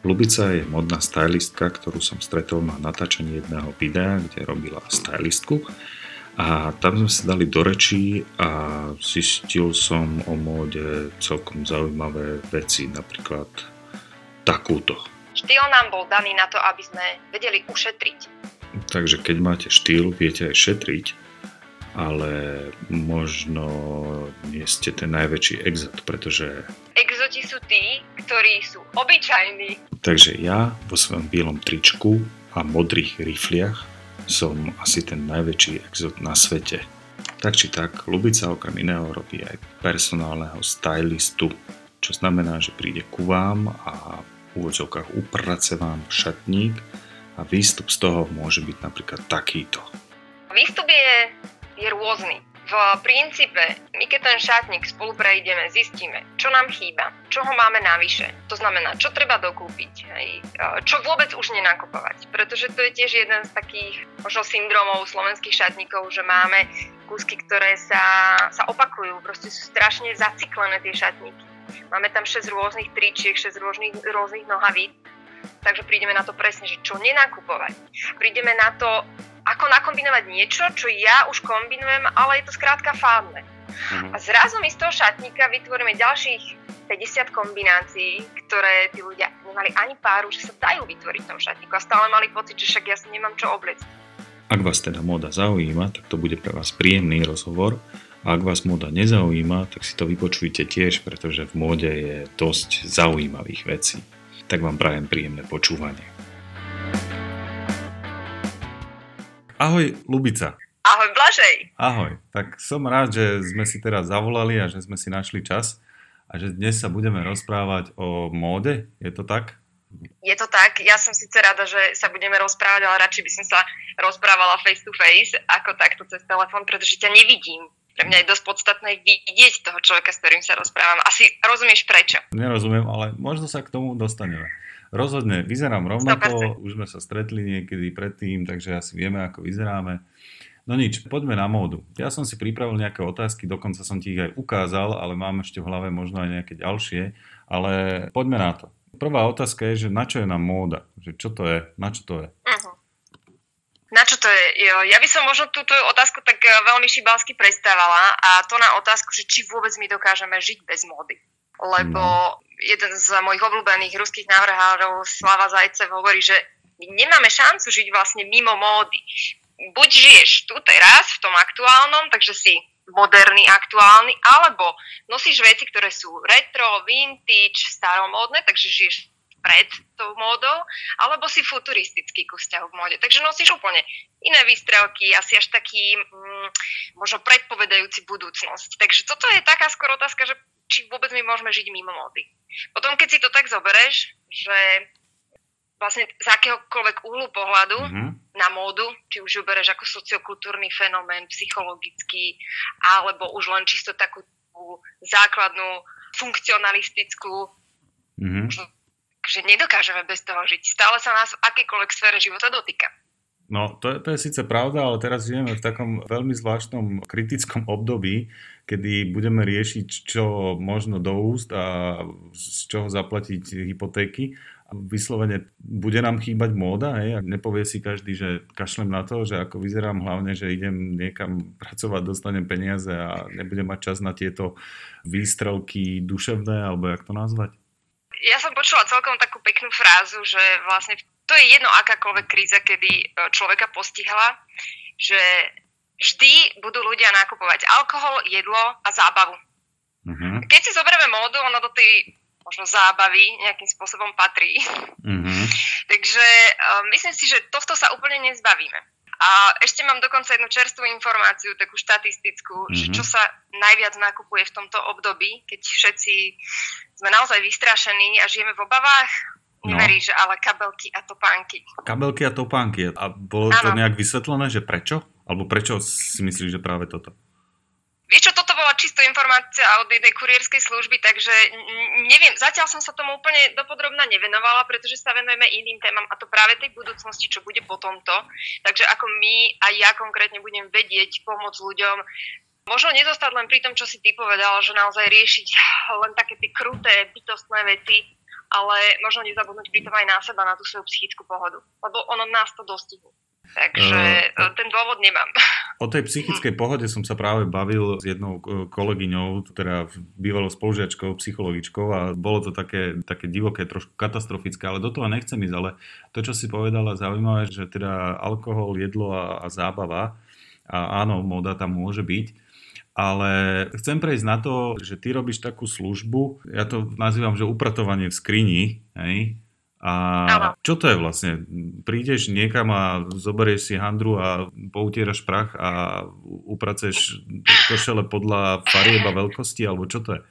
Lubica je modná stylistka, ktorú som stretol na natáčaní jedného videa, kde robila stylistku. A tam sme sa dali do rečí a zistil som o móde celkom zaujímavé veci, napríklad takúto. Štýl nám bol daný na to, aby sme vedeli ušetriť. Takže keď máte štýl, viete aj šetriť, ale možno nie ste ten najväčší exot, pretože... Exoti sú tí, ktorí sú obyčajní. Takže ja vo svojom bielom tričku a modrých rifliach som asi ten najväčší exot na svete. Tak či tak, Lubica okrem iného robí aj personálneho stylistu, čo znamená, že príde ku vám a v úvodzovkách uprace vám šatník a výstup z toho môže byť napríklad takýto. Výstup je je rôzny. V princípe, my keď ten šatník spolu prejdeme, zistíme, čo nám chýba, čo ho máme navyše. To znamená, čo treba dokúpiť, hej, čo vôbec už nenakupovať. Pretože to je tiež jeden z takých možno syndromov slovenských šatníkov, že máme kúsky, ktoré sa, sa opakujú, proste sú strašne zaciklené tie šatníky. Máme tam 6 rôznych tričiek, 6 rôznych, rôznych nohavíc, takže prídeme na to presne, že čo nenakupovať. Prídeme na to, ako nakombinovať niečo, čo ja už kombinujem, ale je to skrátka fádne. Uh-huh. A zrazu mi z toho šatníka vytvoríme ďalších 50 kombinácií, ktoré tí ľudia nemali ani páru, že sa dajú vytvoriť v tom šatníku a stále mali pocit, že však ja si nemám čo obliecť. Ak vás teda móda zaujíma, tak to bude pre vás príjemný rozhovor a ak vás móda nezaujíma, tak si to vypočujte tiež, pretože v móde je dosť zaujímavých vecí. Tak vám prajem príjemné počúvanie. Ahoj, Lubica. Ahoj, Blažej. Ahoj. Tak som rád, že sme si teraz zavolali a že sme si našli čas a že dnes sa budeme rozprávať o móde. Je to tak? Je to tak. Ja som síce rada, že sa budeme rozprávať, ale radšej by som sa rozprávala face to face, ako takto cez telefón, pretože ťa nevidím. Pre mňa je dosť podstatné vidieť toho človeka, s ktorým sa rozprávam. Asi rozumieš prečo? Nerozumiem, ale možno sa k tomu dostaneme. Rozhodne, vyzerám rovnako, 100%. už sme sa stretli niekedy predtým, takže asi vieme, ako vyzeráme. No nič, poďme na módu. Ja som si pripravil nejaké otázky, dokonca som ti ich aj ukázal, ale mám ešte v hlave možno aj nejaké ďalšie, ale poďme na to. Prvá otázka je, že na čo je nám móda? Že čo to je? Na čo to je? Uh-huh. Na čo to je? Ja by som možno túto otázku tak eh, veľmi šibalsky prestávala a to na otázku, že či vôbec my dokážeme žiť bez módy. Lebo no jeden z mojich obľúbených ruských návrhárov Slava Zajcev hovorí, že my nemáme šancu žiť vlastne mimo módy. Buď žiješ tu teraz, v tom aktuálnom, takže si moderný, aktuálny, alebo nosíš veci, ktoré sú retro, vintage, staromódne, takže žiješ pred tou módou, alebo si futuristický ku vzťahu v móde. Takže nosíš úplne iné výstrelky, asi až taký mm, možno predpovedajúci budúcnosť. Takže toto je taká skoro otázka, že či vôbec my môžeme žiť mimo módy. Potom, keď si to tak zobereš, že vlastne z akéhokoľvek úhlu pohľadu mm-hmm. na módu, či už ju bereš ako sociokultúrny fenomén, psychologický, alebo už len čisto takú základnú funkcionalistickú, mm-hmm. Že nedokážeme bez toho žiť. Stále sa nás v akékoľvek sfére života dotýka. No, to, to je síce pravda, ale teraz žijeme v takom veľmi zvláštnom kritickom období, kedy budeme riešiť, čo možno do úst a z čoho zaplatiť hypotéky. Vyslovene bude nám chýbať móda, hej? Nepovie si každý, že kašlem na to, že ako vyzerám hlavne, že idem niekam pracovať, dostanem peniaze a nebudem mať čas na tieto výstrelky duševné, alebo jak to nazvať? Ja som počula celkom takú peknú frázu, že vlastne to je jedno akákoľvek kríza, kedy e, človeka postihla, že vždy budú ľudia nakupovať alkohol, jedlo a zábavu. Uh-huh. Keď si zoberieme módu, ono do tej možno zábavy nejakým spôsobom patrí. Uh-huh. Takže uh, myslím si, že tohto sa úplne nezbavíme. A ešte mám dokonca jednu čerstvú informáciu, takú štatistickú, uh-huh. že čo sa najviac nakupuje v tomto období, keď všetci sme naozaj vystrašení a žijeme v obavách, No. Neveríš, ale kabelky a topánky. Kabelky a topánky. A bolo ano. to nejak vysvetlené, že prečo? Alebo prečo si myslíš, že práve toto? Vieš čo, toto bola čisto informácia od jednej kurierskej služby, takže neviem, zatiaľ som sa tomu úplne dopodrobne nevenovala, pretože sa venujeme iným témam a to práve tej budúcnosti, čo bude po tomto. Takže ako my a ja konkrétne budem vedieť pomôcť ľuďom, možno nezostať len pri tom, čo si ty povedal, že naozaj riešiť len také tie kruté bytostné veci, ale možno nezabudnúť pritom aj na seba, na tú svoju psychickú pohodu, lebo ono nás to dostihne. Takže uh, ten dôvod nemám. O tej psychickej pohode som sa práve bavil s jednou kolegyňou, teda bývalou spolužiačkou, psychologičkou a bolo to také, také divoké, trošku katastrofické, ale do toho nechcem ísť, ale to, čo si povedala, zaujímavé, že teda alkohol, jedlo a, a zábava, a áno, moda tam môže byť, ale chcem prejsť na to, že ty robíš takú službu, ja to nazývam, že upratovanie v skrini, hej, a čo to je vlastne? Prídeš niekam a zoberieš si handru a poutieraš prach a upraceš košele podľa farieb a veľkosti, alebo čo to je?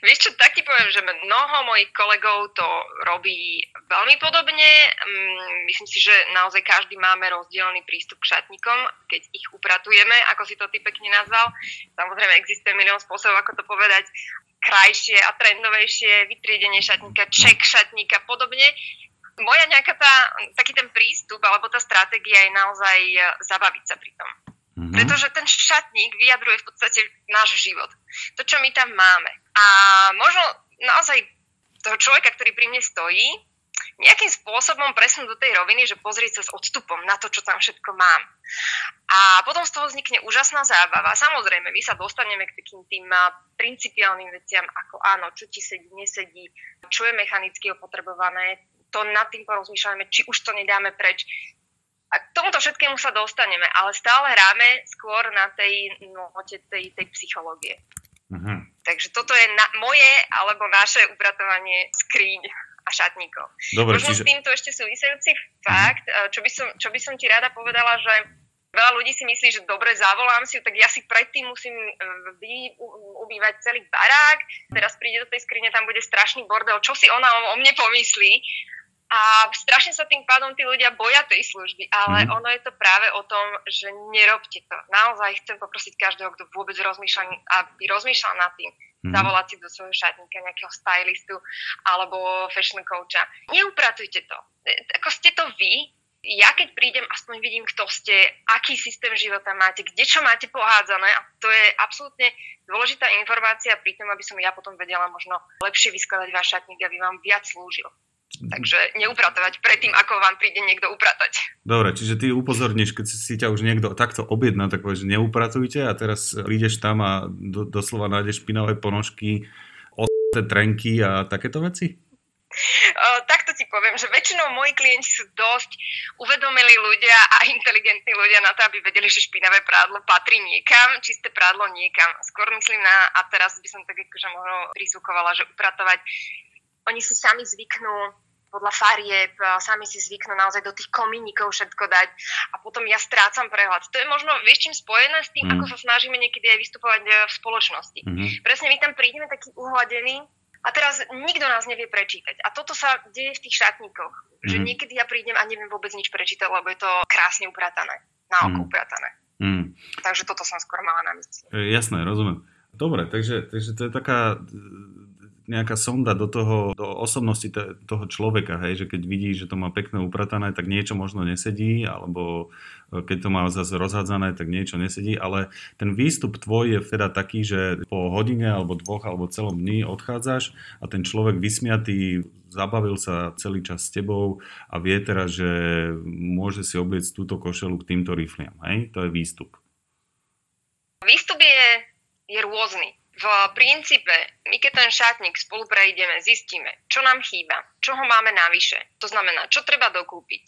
Vieš čo, tak ti poviem, že mnoho mojich kolegov to robí veľmi podobne. Mm, myslím si, že naozaj každý máme rozdielný prístup k šatníkom, keď ich upratujeme, ako si to ty pekne nazval. Samozrejme, existuje milión spôsobov, ako to povedať krajšie a trendovejšie, vytriedenie šatníka, ček šatníka a podobne. Moja nejaká tá, taký ten prístup alebo tá stratégia je naozaj e, zabaviť sa pri tom. Mm-hmm. Pretože ten šatník vyjadruje v podstate náš život. To, čo my tam máme. A možno naozaj toho človeka, ktorý pri mne stojí, nejakým spôsobom presunúť do tej roviny, že pozrieť sa s odstupom na to, čo tam všetko mám. A potom z toho vznikne úžasná zábava. Samozrejme, my sa dostaneme k takým tým principiálnym veciam, ako áno, čo ti sedí, nesedí, čo je mechanicky opotrebované, to nad tým porozmýšľame, či už to nedáme preč. A k tomuto všetkému sa dostaneme, ale stále hráme skôr na tej note tej, tej psychológie. Uh-huh. Takže toto je na, moje alebo naše upratovanie skríň a šatníkov. Dobre, Možno čiže... s týmto ešte súvisejúci fakt, mm. čo by, som, čo by som ti rada povedala, že veľa ľudí si myslí, že dobre, zavolám si tak ja si predtým musím e, vy, ubývať celý barák, teraz príde do tej skrine, tam bude strašný bordel, čo si ona o, o mne pomyslí. A strašne sa tým pádom tí ľudia boja tej služby, ale mm. ono je to práve o tom, že nerobte to. Naozaj chcem poprosiť každého, kto vôbec rozmýšľa, aby rozmýšľal nad tým, mm. zavolať si do svojho šatníka nejakého stylistu alebo fashion coacha. Neupratujte to. E, ako ste to vy, ja keď prídem, aspoň vidím, kto ste, aký systém života máte, kde čo máte pohádzané a to je absolútne dôležitá informácia pri tom, aby som ja potom vedela možno lepšie vyskladať váš šatník, aby vám viac slúžil. Takže neupratovať predtým, ako vám príde niekto upratať. Dobre, čiže ty upozorníš, keď si ťa už niekto takto objedná, tak povieš, neupratujte a teraz prídeš tam a do, doslova nájdeš špinavé ponožky, osté trenky a takéto veci? Uh, takto ti poviem, že väčšinou moji klienti sú dosť uvedomili ľudia a inteligentní ľudia na to, aby vedeli, že špinavé prádlo patrí niekam, čisté prádlo niekam. Skôr myslím na, a teraz by som tak akože možno prisúkovala, že upratovať. Oni si sami zvyknú podľa farieb, sami si zvyknú naozaj do tých komínikov všetko dať a potom ja strácam prehľad. To je možno, vieš, čím spojené s tým, mm. ako sa snažíme niekedy aj vystupovať e, v spoločnosti. Mm. Presne my tam prídeme taký uhladený a teraz nikto nás nevie prečítať. A toto sa deje v tých šatníkoch. Mm. Že niekedy ja prídem a neviem vôbec nič prečítať, lebo je to krásne upratané. Na oko mm. upratané. Mm. Takže toto som skôr mala na mysli. E, jasné, rozumiem. Dobre, takže, takže to je taká nejaká sonda do toho, do osobnosti t- toho človeka, hej, že keď vidí, že to má pekné upratané, tak niečo možno nesedí, alebo e, keď to má zase rozhádzané, tak niečo nesedí, ale ten výstup tvoj je teda taký, že po hodine alebo dvoch alebo celom dni odchádzaš a ten človek vysmiatý zabavil sa celý čas s tebou a vie teraz, že môže si obliecť túto košelu k týmto rifliam. Hej? To je výstup. Výstup je, je rôzny v princípe, my keď ten šatník spolu prejdeme, zistíme, čo nám chýba, čo ho máme navyše. To znamená, čo treba dokúpiť,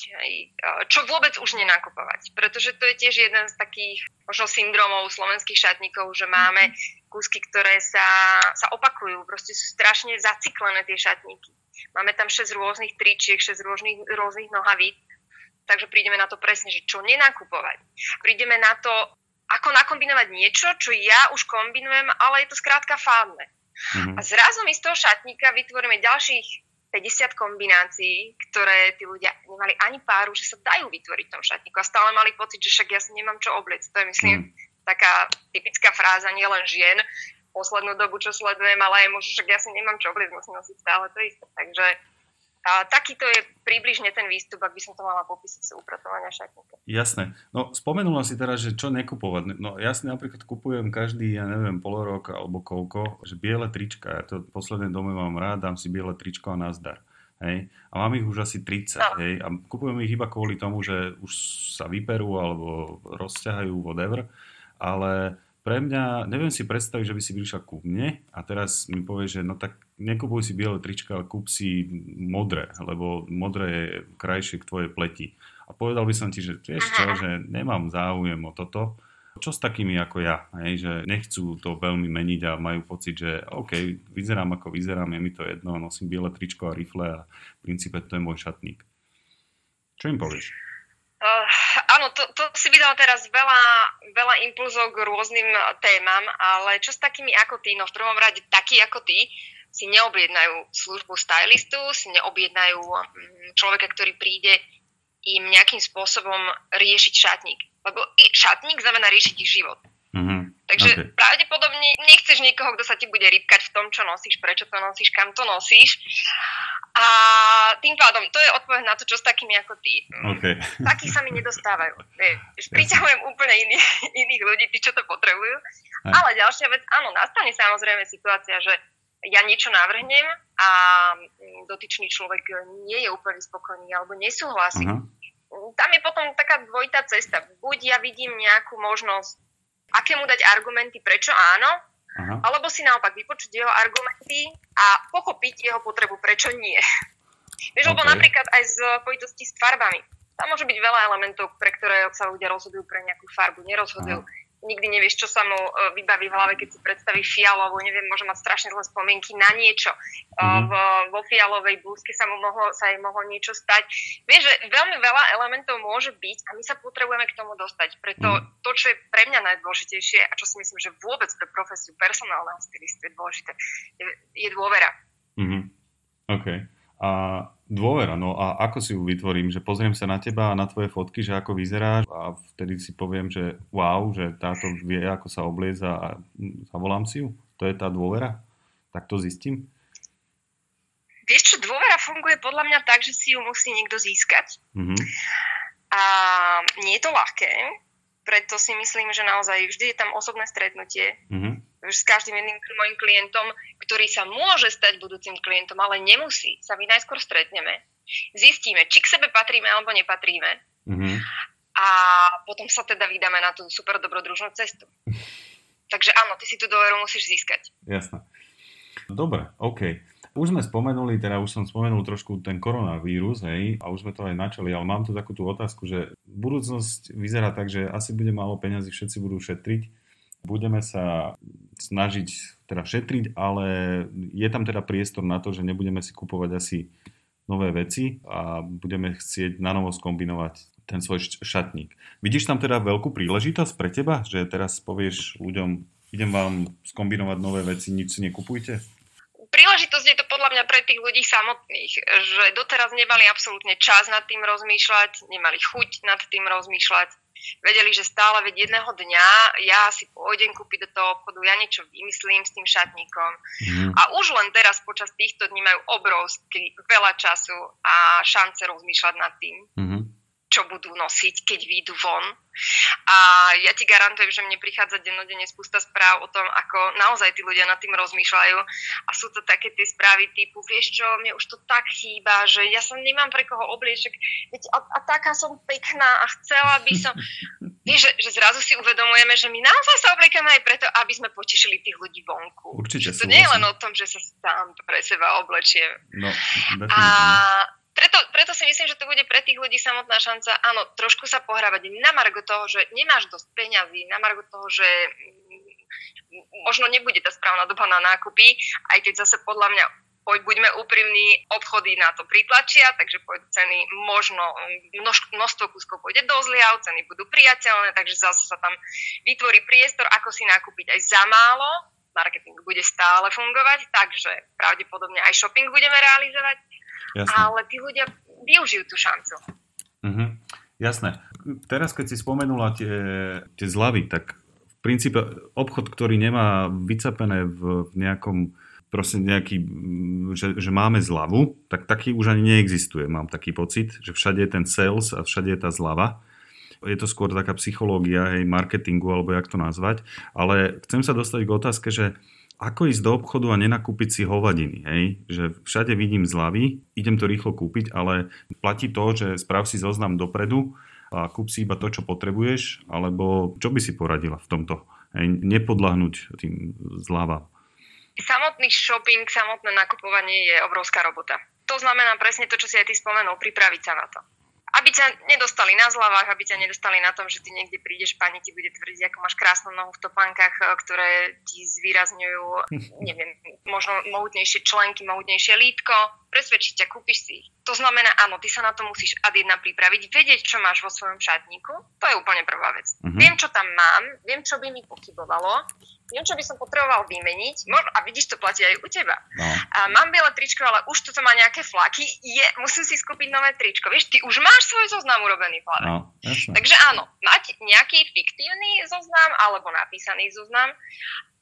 čo vôbec už nenakupovať. Pretože to je tiež jeden z takých možno syndromov slovenských šatníkov, že máme kúsky, ktoré sa, sa opakujú, proste sú strašne zaciklené tie šatníky. Máme tam 6 rôznych tričiek, 6 rôznych, rôznych nohavíc, takže prídeme na to presne, že čo nenakupovať. Prídeme na to, ako nakombinovať niečo, čo ja už kombinujem, ale je to skrátka fádne. Mm-hmm. A zrazu my z toho šatníka vytvoríme ďalších 50 kombinácií, ktoré tí ľudia nemali ani páru, že sa dajú vytvoriť v tom šatníku a stále mali pocit, že však ja si nemám čo obliecť. To je, myslím, mm. taká typická fráza nielen žien, poslednú dobu, čo sledujem, ale aj muži, však ja si nemám čo obliecť, musím nosiť stále to isté. Takže A takýto je približne ten výstup, ak by som to mala popísať z upratovania šatníka. Jasné. No spomenula si teraz, že čo nekupovať. No jasne, napríklad kupujem každý, ja neviem, pol rok alebo koľko, že biele trička. Ja to v poslednej dome mám rád, dám si biele tričko a nazdar. Hej? A mám ich už asi 30, no. hej? A kupujem ich iba kvôli tomu, že už sa vyperú alebo rozťahajú, whatever. Ale pre mňa, neviem si predstaviť, že by si prišla ku mne a teraz mi povie, že no tak nekupuj si biele trička, ale kúp si modré, lebo modré je krajšie k tvojej pleti. A povedal by som ti, že vieš čo, že nemám záujem o toto. Čo s takými ako ja, hej, že nechcú to veľmi meniť a majú pocit, že OK, vyzerám ako vyzerám, je mi to jedno, nosím biele tričko a rifle a v princípe to je môj šatník. Čo im povieš? Uh, áno, to, to si vydal teraz veľa, veľa impulzov k rôznym témam, ale čo s takými ako ty? No v prvom rade takí ako ty si neobjednajú službu stylistu, si neobjednajú mm, človeka, ktorý príde im nejakým spôsobom riešiť šatník. Lebo šatník znamená riešiť ich život. Mm-hmm. Takže okay. pravdepodobne nechceš niekoho, kto sa ti bude rýpkať v tom, čo nosíš, prečo to nosíš, kam to nosíš. A tým pádom, to je odpoveď na to, čo s takými ako ty. Okay. Takí sa mi nedostávajú. Priťahujem úplne iných, iných ľudí, tí, čo to potrebujú. Aj. Ale ďalšia vec, áno, nastane samozrejme situácia, že ja niečo navrhnem a dotyčný človek nie je úplne spokojný alebo nesúhlasí. Uh-huh. Tam je potom taká dvojitá cesta. Buď ja vidím nejakú možnosť, aké mu dať argumenty, prečo áno, Aha. alebo si naopak vypočuť jeho argumenty a pochopiť jeho potrebu, prečo nie. Vieš, okay. lebo napríklad aj z pojitosti s farbami. Tam môže byť veľa elementov, pre ktoré sa ľudia rozhodujú pre nejakú farbu, nerozhodujú. Aha nikdy nevieš, čo sa mu e, vybaví v hlave, keď si predstaví fialovú, neviem, môže mať strašne zlé spomienky na niečo. Mm-hmm. V, vo fialovej blúzke sa mu mohlo, sa jej mohlo niečo stať. Vieš, že veľmi veľa elementov môže byť a my sa potrebujeme k tomu dostať. Preto mm-hmm. to, čo je pre mňa najdôležitejšie a čo si myslím, že vôbec pre profesiu personálneho stylistu je dôležité, je, je dôvera. Mm-hmm. OK. A dôvera, no a ako si ju vytvorím, že pozriem sa na teba a na tvoje fotky, že ako vyzeráš a vtedy si poviem, že wow, že táto vie, ako sa oblieza a zavolám si ju? To je tá dôvera? Tak to zistím? Vieš čo, dôvera funguje podľa mňa tak, že si ju musí niekto získať. Mm-hmm. A nie je to ľahké, preto si myslím, že naozaj vždy je tam osobné stretnutie. Mm-hmm s každým jedným môjim klientom, ktorý sa môže stať budúcim klientom, ale nemusí. Sa my najskôr stretneme, zistíme, či k sebe patríme alebo nepatríme. Mm-hmm. A potom sa teda vydáme na tú super dobrodružnú cestu. Takže áno, ty si tú dôveru musíš získať. Jasné. Dobre, OK. Už sme spomenuli, teda už som spomenul trošku ten koronavírus, hej, a už sme to aj načali, ale mám tu takú tú otázku, že budúcnosť vyzerá tak, že asi bude málo peňazí, všetci budú šetriť Budeme sa snažiť teda šetriť, ale je tam teda priestor na to, že nebudeme si kupovať asi nové veci a budeme chcieť na novo skombinovať ten svoj šatník. Vidíš tam teda veľkú príležitosť pre teba, že teraz povieš ľuďom, idem vám skombinovať nové veci, nič si nekupujte? Príležitosť je to podľa mňa pre tých ľudí samotných, že doteraz nemali absolútne čas nad tým rozmýšľať, nemali chuť nad tým rozmýšľať vedeli, že stále veď jedného dňa ja si pôjdem kúpiť do toho obchodu, ja niečo vymyslím s tým šatníkom. Mm. A už len teraz počas týchto dní majú obrovský veľa času a šance rozmýšľať nad tým. Mm čo budú nosiť, keď výjdu von. A ja ti garantujem, že mne prichádza dennodenne spústa správ o tom, ako naozaj tí ľudia nad tým rozmýšľajú. A sú to také tie správy typu, vieš čo, mne už to tak chýba, že ja som nemám pre koho oblieček, a, a taká som pekná a chcela by som... Vieš, že, že zrazu si uvedomujeme, že my naozaj sa obliekame aj preto, aby sme potešili tých ľudí vonku. Určite To nie je len o tom, že sa sám pre seba oblečiem. No, a preto, preto si myslím, že to bude pre tých ľudí samotná šanca, áno, trošku sa pohrávať. Na margo toho, že nemáš dosť peňazí, na margo toho, že mm, možno nebude tá správna doba na nákupy, aj keď zase podľa mňa poď, buďme úprimní, obchody na to pritlačia, takže pôjdu ceny možno, množ, množstvo kúskov pôjde do zliav, ceny budú priateľné, takže zase sa tam vytvorí priestor, ako si nakúpiť. Aj za málo, marketing bude stále fungovať, takže pravdepodobne aj shopping budeme realizovať Jasne. ale tí ľudia využijú tú šancu. Mhm. Jasné. Teraz, keď si spomenula tie, tie zlavy, tak v princípe obchod, ktorý nemá vycapené v nejakom proste nejaký že, že máme zľavu, tak taký už ani neexistuje. Mám taký pocit, že všade je ten sales a všade je tá zľava. Je to skôr taká psychológia, hej, marketingu, alebo jak to nazvať. Ale chcem sa dostať k otázke, že ako ísť do obchodu a nenakúpiť si hovadiny, hej? Že všade vidím zľavy, idem to rýchlo kúpiť, ale platí to, že sprav si zoznam dopredu a kúp si iba to, čo potrebuješ, alebo čo by si poradila v tomto? Hej? Nepodľahnúť tým zľavám. Samotný shopping, samotné nakupovanie je obrovská robota. To znamená presne to, čo si aj ty spomenul, pripraviť sa na to aby ťa nedostali na zľavách, aby ťa nedostali na tom, že ty niekde prídeš, pani ti bude tvrdiť, ako máš krásnu nohu v topánkach, eh, ktoré ti zvýrazňujú, neviem, možno mohutnejšie členky, mohutnejšie lítko, presvedčiť ťa, kúpiš si ich. To znamená, áno, ty sa na to musíš ad jedna pripraviť, vedieť, čo máš vo svojom šatníku, to je úplne prvá vec. Uh-huh. Viem, čo tam mám, viem, čo by mi pochybovalo, viem, čo by som potreboval vymeniť, možno, a vidíš, to platí aj u teba. No. A mám biele tričko, ale už to má nejaké flaky, je, musím si skúpiť nové tričko. Vieš, ty už máš svoj zoznam urobený v hlave. No, Takže áno, mať nejaký fiktívny zoznam alebo napísaný zoznam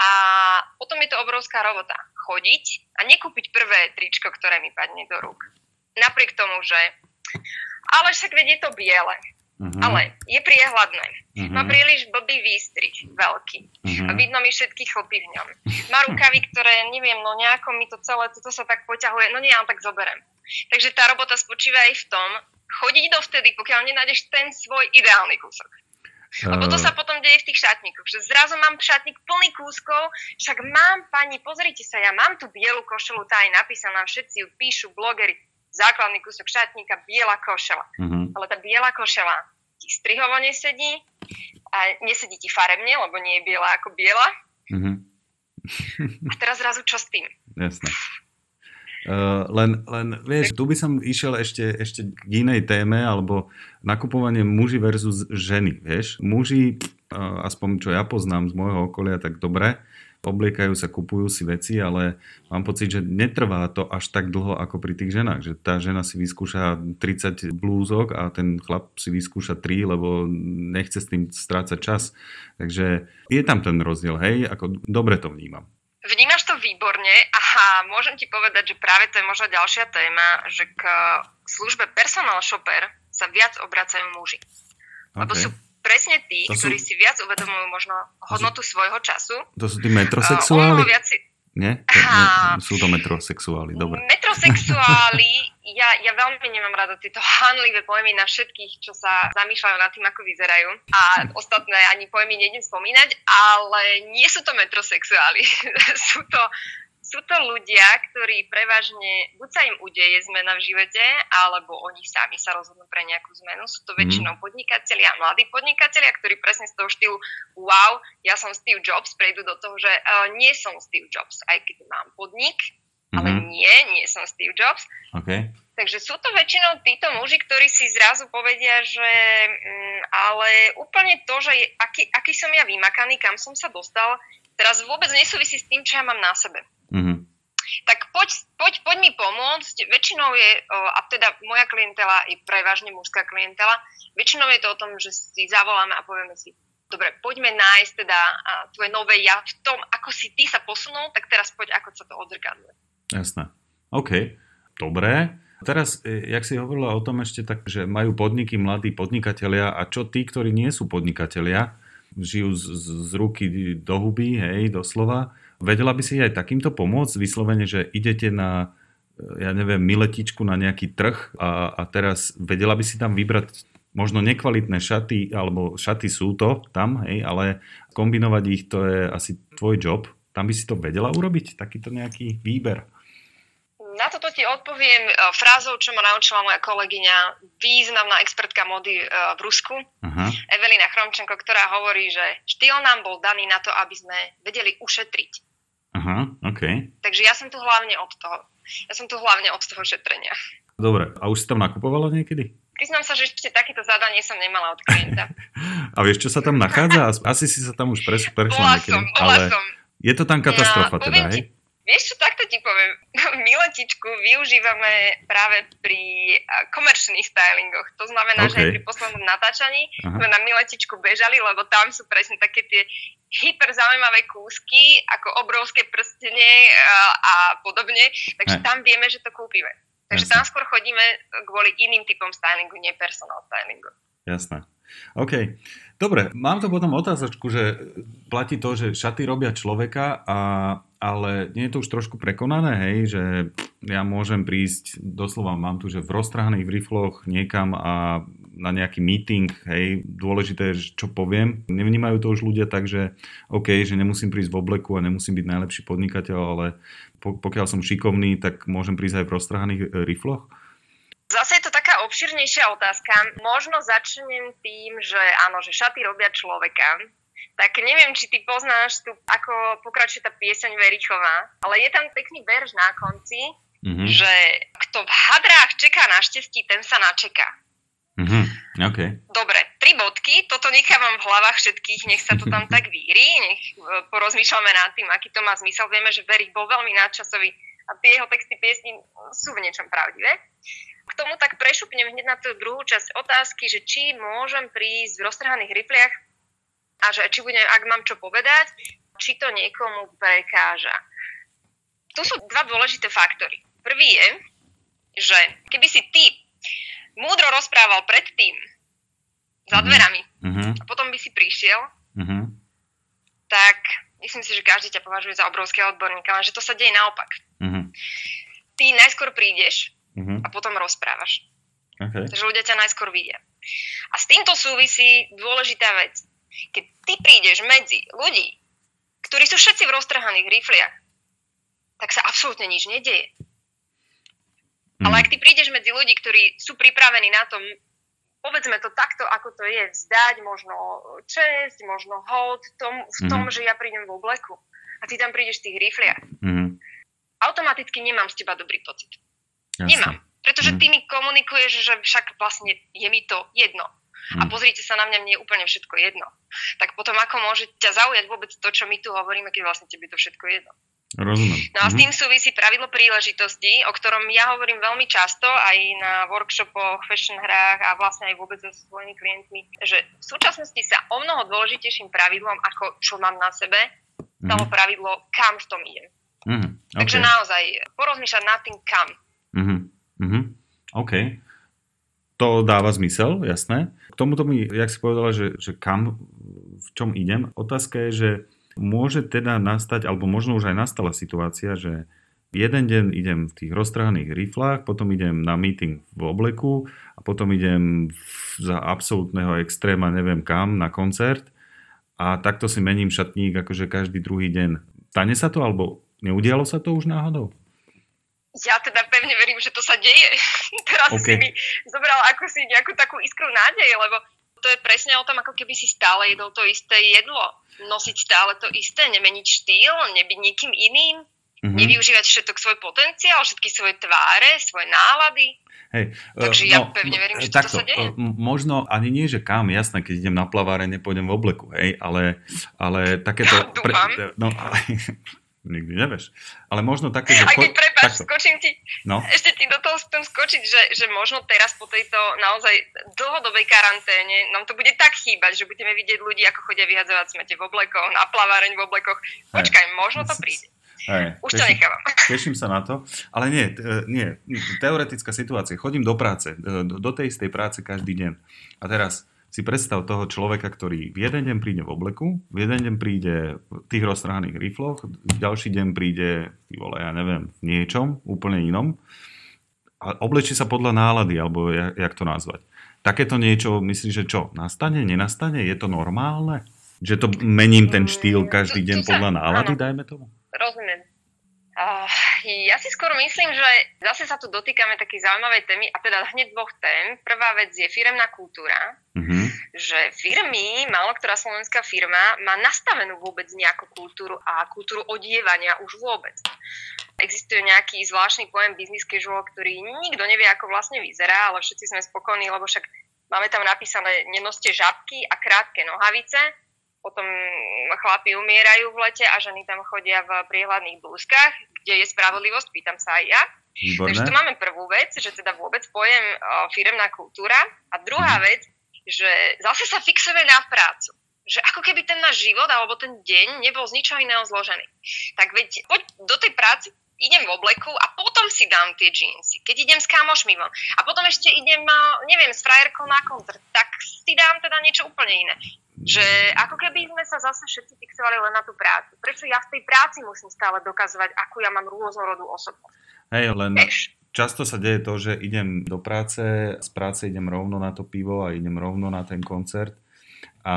a potom je to obrovská robota. Chodiť a nekúpiť prvé tričko, ktoré mi padne do rúk. Napriek tomu, že ale však vedie to biele. Uh-huh. Ale je priehľadné. Uh-huh. Má príliš blbý výstrih, veľký. Uh-huh. Vidno mi všetky chlpy v ňom. Má rukavy, ktoré, neviem, no nejako mi to celé, toto sa tak poťahuje, no nie, ja tak zoberiem. Takže tá robota spočíva aj v tom, chodiť dovtedy, pokiaľ nenájdeš ten svoj ideálny kúsok. Lebo to sa potom deje v tých šatníkoch, že zrazu mám šatník plný kúskov, však mám pani, pozrite sa, ja mám tú bielu košelu, tá je napísaná, všetci ju píšu, blogery, základný kúsok šatníka, biela košela. Uh-huh. Ale tá biela košela ti strihovo nesedí a nesedí ti farebne, lebo nie je biela ako biela. Uh-huh. a teraz zrazu čo s tým? Jasné. Uh, len, len, vieš, tu by som išiel ešte, ešte k inej téme, alebo nakupovanie muži versus ženy, vieš. Muži, uh, aspoň čo ja poznám z môjho okolia, tak dobre, obliekajú sa, kupujú si veci, ale mám pocit, že netrvá to až tak dlho ako pri tých ženách, že tá žena si vyskúša 30 blúzok a ten chlap si vyskúša 3, lebo nechce s tým strácať čas. Takže je tam ten rozdiel, hej, ako dobre to vnímam. Vnímaš to výborne a môžem ti povedať, že práve to je možno ďalšia téma, že k službe personal shopper sa viac obracajú muži. Okay. Lebo sú presne tí, to ktorí sú... si viac uvedomujú možno hodnotu sú... svojho času. To sú tí metrosexuáli? Uh, viac si... Nie? To, nie? Sú to metrosexuáli, dobre. Metrosexuáli, ja, ja veľmi nemám rada tieto hanlivé pojmy na všetkých, čo sa zamýšľajú nad tým, ako vyzerajú. A ostatné ani pojmy nejdem spomínať, ale nie sú to metrosexuáli. sú to sú to ľudia, ktorí prevažne, buď sa im udeje zmena v živote, alebo oni sami sa rozhodnú pre nejakú zmenu. Sú to mhm. väčšinou podnikatelia, mladí podnikatelia, ktorí presne z toho štýlu wow, ja som Steve Jobs, prejdú do toho, že uh, nie som Steve Jobs, aj keď mám podnik, mm-hmm. ale mhm. nie, nie som Steve Jobs. Okay. Takže sú to väčšinou títo muži, ktorí si zrazu povedia, že mm, ale úplne to, že aký, aký som ja vymakaný, kam som sa dostal, teraz vôbec nesúvisí s tým, čo ja mám na sebe. Mm-hmm. Tak poď, poď, poď mi pomôcť. Väčšinou je, a teda moja klientela je prevažne mužská klientela, väčšinou je to o tom, že si zavoláme a povieme si, dobre, poďme nájsť teda tvoje nové ja v tom, ako si ty sa posunul, tak teraz poď, ako sa to odzrkadluje. Jasné. OK, dobré. Teraz, e, jak si hovorila o tom ešte tak, že majú podniky mladí podnikatelia a čo tí, ktorí nie sú podnikatelia, žijú z, z ruky do huby, hej, doslova, Vedela by si aj takýmto pomôcť, vyslovene, že idete na, e, ja neviem, miletičku na nejaký trh a, a teraz vedela by si tam vybrať možno nekvalitné šaty, alebo šaty sú to tam, hej, ale kombinovať ich, to je asi tvoj job. Tam by si to vedela urobiť, takýto nejaký výber. Na toto ti odpoviem e, frázou, čo ma naučila moja kolegyňa, významná expertka mody e, v Rusku, uh-huh. Evelina Chromčenko, ktorá hovorí, že štýl nám bol daný na to, aby sme vedeli ušetriť. Aha, OK. Takže ja som tu hlavne od toho. Ja som tu hlavne od toho šetrenia. Dobre, a už si tam nakupovala niekedy? Priznám sa, že ešte takéto zadanie som nemala od klienta. a vieš, čo sa tam nachádza? Asi si sa tam už prešla niekedy. Som, ale som. je to tam katastrofa no, teda, hej? Vieš čo, takto ti poviem. Miletičku využívame práve pri komerčných stylingoch. To znamená, okay. že aj pri poslednom natáčaní Aha. sme na miletičku bežali, lebo tam sú presne také tie hyper zaujímavé kúsky, ako obrovské prstenie a, a podobne. Takže Aj. tam vieme, že to kúpime. Takže Jasne. tam skôr chodíme kvôli iným typom stylingu, nie personal stylingu. Jasné. OK. Dobre, mám to potom otázočku, že platí to, že šaty robia človeka, a, ale nie je to už trošku prekonané, hej, že ja môžem prísť, doslova mám tu, že v roztrhaných rifloch niekam a na nejaký meeting, hej, dôležité je, čo poviem. Nevnímajú to už ľudia tak, že OK, že nemusím prísť v obleku a nemusím byť najlepší podnikateľ, ale pokiaľ som šikovný, tak môžem prísť aj v roztrhaných e, rifloch. Zase je to taká obširnejšia otázka. Možno začnem tým, že áno, že šaty robia človeka. Tak neviem, či ty poznáš tu, ako pokračuje tá pieseň Verichová, ale je tam pekný verš na konci, mm-hmm. že kto v hadrách čeká na štestí, ten sa načeká. Mm-hmm. Okay. Dobre, tri bodky, toto nechávam v hlavách všetkých, nech sa to tam tak víri, nech e, porozmýšľame nad tým, aký to má zmysel. Vieme, že Verich bol veľmi nadčasový a tie jeho texty piesní sú v niečom pravdivé. K tomu tak prešupnem hneď na tú druhú časť otázky, že či môžem prísť v roztrhaných rifliach a že či budem, ak mám čo povedať, či to niekomu prekáža. Tu sú dva dôležité faktory. Prvý je, že keby si ty múdro rozprával predtým, za mhm. dverami, uh-huh. a potom by si prišiel, uh-huh. tak myslím si, že každý ťa považuje za obrovského odborníka, lenže to sa deje naopak. Uh-huh. Ty najskôr prídeš uh-huh. a potom rozprávaš. Okay. Takže ľudia ťa najskôr vidia. A s týmto súvisí dôležitá vec. Keď ty prídeš medzi ľudí, ktorí sú všetci v roztrhaných rifliach, tak sa absolútne nič nedieje. Mm. Ale ak ty prídeš medzi ľudí, ktorí sú pripravení na tom, povedzme to takto, ako to je, vzdať možno česť, možno hold tom, v tom, mm. že ja prídem v obleku a ty tam prídeš v tých rifliach, mm. automaticky nemám z teba dobrý pocit. Jasne. Nemám. Pretože mm. ty mi komunikuješ, že však vlastne je mi to jedno. Mm. A mhm. pozrite sa na mňa, mne je úplne všetko jedno. Tak potom ako môže ťa zaujať vôbec to, čo my tu hovoríme, keď vlastne tebe to všetko jedno. Rozumiem. No a s mhm. tým súvisí pravidlo príležitosti, o ktorom ja hovorím veľmi často aj na workshopoch, fashion hrách a vlastne aj vôbec so svojimi klientmi, že v súčasnosti sa o mnoho dôležitejším pravidlom, ako čo mám na sebe, stalo mm-hmm. pravidlo, kam v tom idem. Mm-hmm. Okay. Takže naozaj porozmýšľať nad tým, kam. Mm-hmm. OK. To dáva zmysel, jasné. K tomuto mi, jak si povedala, že, že kam, v čom idem, otázka je, že môže teda nastať, alebo možno už aj nastala situácia, že jeden deň idem v tých roztrhaných riflách, potom idem na meeting v obleku a potom idem za absolútneho extréma neviem kam na koncert a takto si mením šatník akože každý druhý deň. Stane sa to alebo neudialo sa to už náhodou? Ja teda pevne verím, že to sa deje. Teraz okay. si mi zobral ako si nejakú takú iskru nádeje, lebo to je presne o tom, ako keby si stále jedol to isté jedlo nosiť stále to isté, nemeniť štýl, nebyť nikým iným, mm-hmm. nevyužívať všetok svoj potenciál, všetky svoje tváre, svoje nálady. Hej, Takže uh, ja no, pevne verím, že takto, to sa deje. Možno ani nie, že kam, jasné, keď idem na plaváre, nepôjdem v obleku, hej, ale, ale takéto... Pre, no, nikdy nevieš. Ale možno také, že... Aj keď prepáč, skočím ti, no? ešte ti do toho chcem skočiť, že, že možno teraz po tejto naozaj dlhodobej karanténe nám to bude tak chýbať, že budeme vidieť ľudí, ako chodia vyhadzovať smete v oblekoch, na plaváreň v oblekoch. Počkaj, možno to príde. Hej, Už teším, to nechávam. Teším sa na to. Ale nie, nie, teoretická situácia. Chodím do práce, do, do tej istej práce každý deň. A teraz si predstav toho človeka, ktorý v jeden deň príde v obleku, v jeden deň príde v tých roztrhaných rifloch, v ďalší deň príde, ty vole, ja neviem, v niečom úplne inom a oblečí sa podľa nálady, alebo jak, jak to nazvať. Takéto niečo, myslíš, že čo, nastane, nenastane? Je to normálne? Že to mením ten štýl každý deň podľa nálady, dajme tomu? Rozumiem. Uh, ja si skôr myslím, že zase sa tu dotýkame takej zaujímavej témy, a teda hneď dvoch tém. Prvá vec je firemná kultúra, mm-hmm. že firmy, málo ktorá slovenská firma má nastavenú vôbec nejakú kultúru a kultúru odievania už vôbec. Existuje nejaký zvláštny pojem business casual, ktorý nikto nevie, ako vlastne vyzerá, ale všetci sme spokojní, lebo však máme tam napísané nenoste žabky a krátke nohavice, potom chlapi umierajú v lete a ženy tam chodia v priehľadných blúzkach, kde je spravodlivosť, pýtam sa aj ja. Výborné. Takže tu máme prvú vec, že teda vôbec pojem firemná kultúra. A druhá mm. vec, že zase sa fixujeme na prácu že ako keby ten náš život alebo ten deň nebol z ničoho iného zložený. Tak veď poď do tej práce, idem v obleku a potom si dám tie džínsy. Keď idem s kamošmi von a potom ešte idem, neviem, s frajerkou na koncert, tak si dám teda niečo úplne iné. Že ako keby sme sa zase všetci fixovali len na tú prácu. Prečo ja v tej práci musím stále dokazovať, akú ja mám rôznorodú osobnosť? Hej, len Eš. často sa deje to, že idem do práce, z práce idem rovno na to pivo a idem rovno na ten koncert a,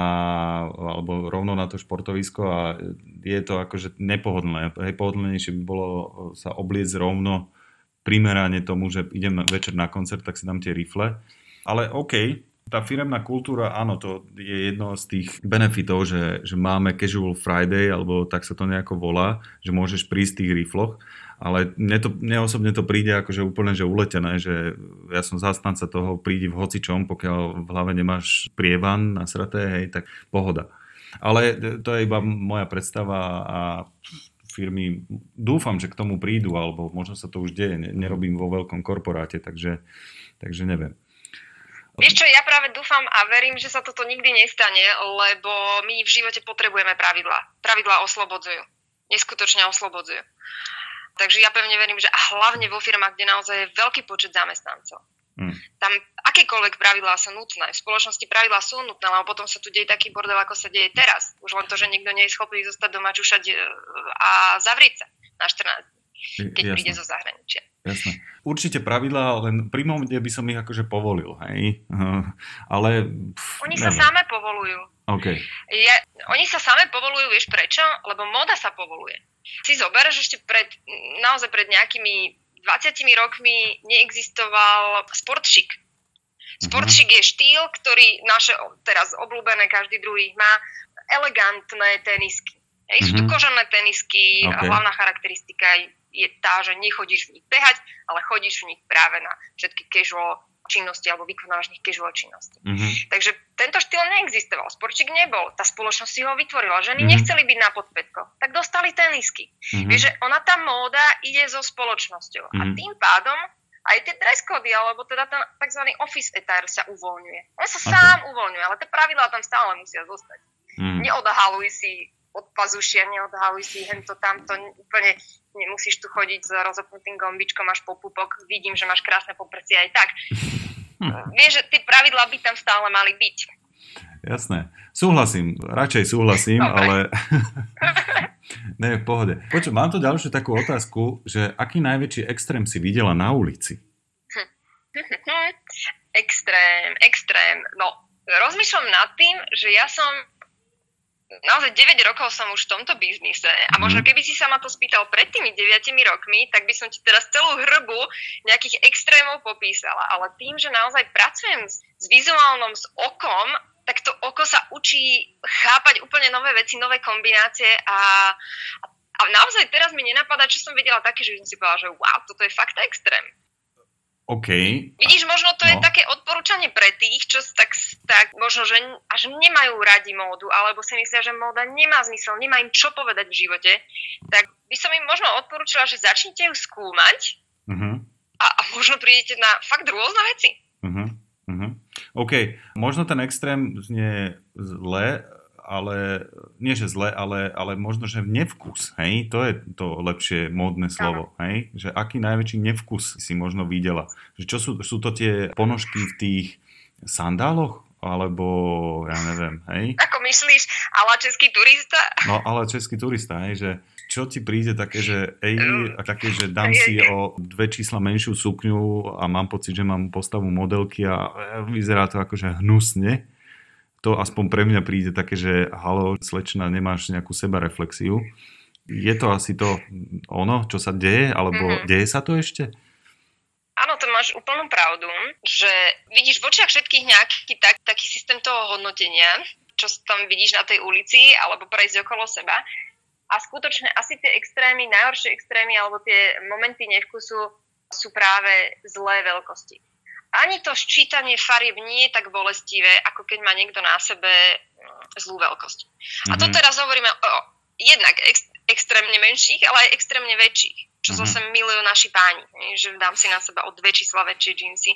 alebo rovno na to športovisko a je to akože nepohodlné. Hej, pohodlnejšie by bolo sa obliecť rovno primerane tomu, že idem večer na koncert, tak si dám tie rifle. Ale OK, tá firemná kultúra, áno, to je jedno z tých benefitov, že, že máme Casual Friday, alebo tak sa to nejako volá, že môžeš prísť v tých rifloch, ale mne, to, mne osobne to príde akože úplne že uletené, že ja som zastanca toho, prídi v hocičom, pokiaľ v hlave nemáš prievan nasraté, hej, tak pohoda. Ale to je iba moja predstava a firmy dúfam, že k tomu prídu, alebo možno sa to už deje, nerobím vo veľkom korporáte, takže, takže neviem. Vieš čo, ja práve dúfam a verím, že sa toto nikdy nestane, lebo my v živote potrebujeme pravidlá. Pravidlá oslobodzujú. Neskutočne oslobodzujú. Takže ja pevne verím, že a hlavne vo firmách, kde naozaj je veľký počet zamestnancov. Hmm. Tam akékoľvek pravidlá sú nutné. V spoločnosti pravidlá sú nutné, ale potom sa tu deje taký bordel, ako sa deje teraz. Už len to, že niekto nie je schopný zostať doma čušať e, a zavrieť sa na 14 dní, keď Jasne. príde zo zahraničia. Jasné. Určite pravidlá, len pri momente by som ich akože povolil, hej? Ale... Pff, oni neviem. sa samé povolujú. Okay. Ja, oni sa samé povolujú, vieš prečo? Lebo moda sa povoluje. Si zober, že ešte pred, naozaj pred nejakými 20 rokmi neexistoval sportšik. Sportšik mm-hmm. je štýl, ktorý naše teraz obľúbené, každý druhý má elegantné tenisky. Hej, mm-hmm. Sú to mhm. kožené tenisky, okay. hlavná charakteristika je tá, že nechodíš v nich behať, ale chodíš v nich práve na všetky casual činnosti alebo vykonávaš nich casual činnosti. Mm-hmm. Takže tento štýl neexistoval, sporčík nebol, tá spoločnosť si ho vytvorila, ženy mm-hmm. nechceli byť na podpätko, tak dostali tenisky. Mm-hmm. Vieš, že ona tá móda ide so spoločnosťou mm-hmm. a mhm. tým pádom aj tie dress cody, alebo teda ten tzv. office attire sa uvoľňuje. On sa okay. sám uvoľňuje, ale tie pravidlá tam stále musia zostať. Mm. Neodhaluj si od pazušia, neodhaluj si hento tamto, úplne nemusíš tu chodiť s rozopnutým gombičkom až po pupok, vidím, že máš krásne poprsie aj tak. Hm. Vieš, že tie pravidlá by tam stále mali byť. Jasné. Súhlasím, radšej súhlasím, Dobre. ale... ne, v pohode. Počuť, mám tu ďalšiu takú otázku, že aký najväčší extrém si videla na ulici? extrém, extrém. No, rozmýšľam nad tým, že ja som naozaj 9 rokov som už v tomto biznise a možno mhm. keby si sa ma to spýtal pred tými 9 rokmi, tak by som ti teraz celú hrbu nejakých extrémov popísala. Ale tým, že naozaj pracujem s, s vizuálnom, s okom, tak to oko sa učí chápať úplne nové veci, nové kombinácie a, a naozaj teraz mi nenapadá, čo som vedela také, že som si povedala, že wow, toto je fakt extrém. OK. Vidíš, možno to no. je také odporúčanie pre tých, čo tak, tak možno, že až nemajú radi módu, alebo si myslia, že móda nemá zmysel, nemá im čo povedať v živote, tak by som im možno odporúčala, že začnite ju skúmať uh-huh. a, a možno prídete na fakt rôzne veci. Uh-huh. Uh-huh. OK, možno ten extrém znie zle, ale nie že zle, ale, ale možno, že nevkus, hej, to je to lepšie módne slovo, hej, že aký najväčší nevkus si možno videla, že čo sú, sú to tie ponožky v tých sandáloch, alebo ja neviem, hej. Ako myslíš, ale český turista? No, ale český turista, hej, že čo ti príde také, že ej, také, že dám si o dve čísla menšiu sukňu a mám pocit, že mám postavu modelky a vyzerá to akože hnusne, to aspoň pre mňa príde také, že halo, slečna, nemáš nejakú sebareflexiu. Je to asi to ono, čo sa deje, alebo mm-hmm. deje sa to ešte? Áno, to máš úplnú pravdu, že vidíš v očiach všetkých nejaký tak, taký systém toho hodnotenia, čo tam vidíš na tej ulici, alebo prejsť okolo seba. A skutočne asi tie extrémy, najhoršie extrémy, alebo tie momenty nevkusu sú práve zlé veľkosti ani to ščítanie farieb nie je tak bolestivé, ako keď má niekto na sebe mm, zlú veľkosť. Mm-hmm. A to mhm. teraz hovoríme o jednak ex, extrémne menších, ale aj extrémne väčších, čo mm-hmm. zase milujú naši páni, že dám si na seba o dve čísla väčšie džínsy.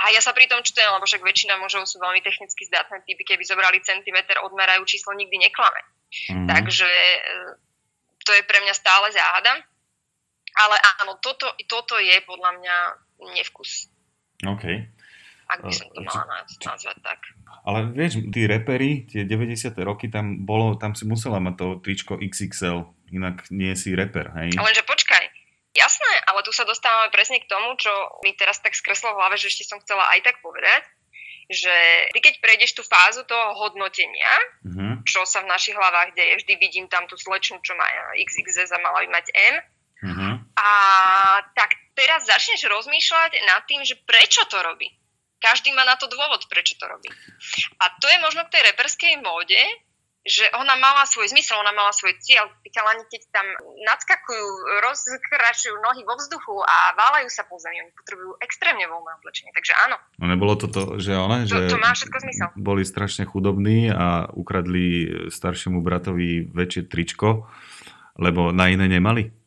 A ja sa pri tom čutujem, lebo však väčšina mužov sú veľmi technicky zdatné typy, keby zobrali centimeter, odmerajú číslo, nikdy neklame. Mm-hmm. Takže e, to je pre mňa stále záhada. Ale áno, toto, toto je podľa mňa nevkus. OK. Ak by som to mala nazvať tak. Ale vieš, tí repery, tie 90. roky, tam bolo, tam si musela mať to tričko XXL, inak nie si reper, hej? Lenže počkaj, jasné, ale tu sa dostávame presne k tomu, čo mi teraz tak skreslo v hlave, že ešte som chcela aj tak povedať, že ty keď prejdeš tú fázu toho hodnotenia, uh-huh. čo sa v našich hlavách deje, vždy vidím tam tú slečnu, čo má XXS a mala by mať M, uh-huh. a tak teraz začneš rozmýšľať nad tým, že prečo to robí každý má na to dôvod, prečo to robí. A to je možno k tej reperskej móde, že ona mala svoj zmysel, ona mala svoj cieľ. Tí chalani, keď tam nadskakujú, rozkračujú nohy vo vzduchu a válajú sa po zemi, oni potrebujú extrémne voľné oblečenie, takže áno. No nebolo to to, že ona, to, že to má všetko zmysel. boli strašne chudobní a ukradli staršiemu bratovi väčšie tričko, lebo na iné nemali?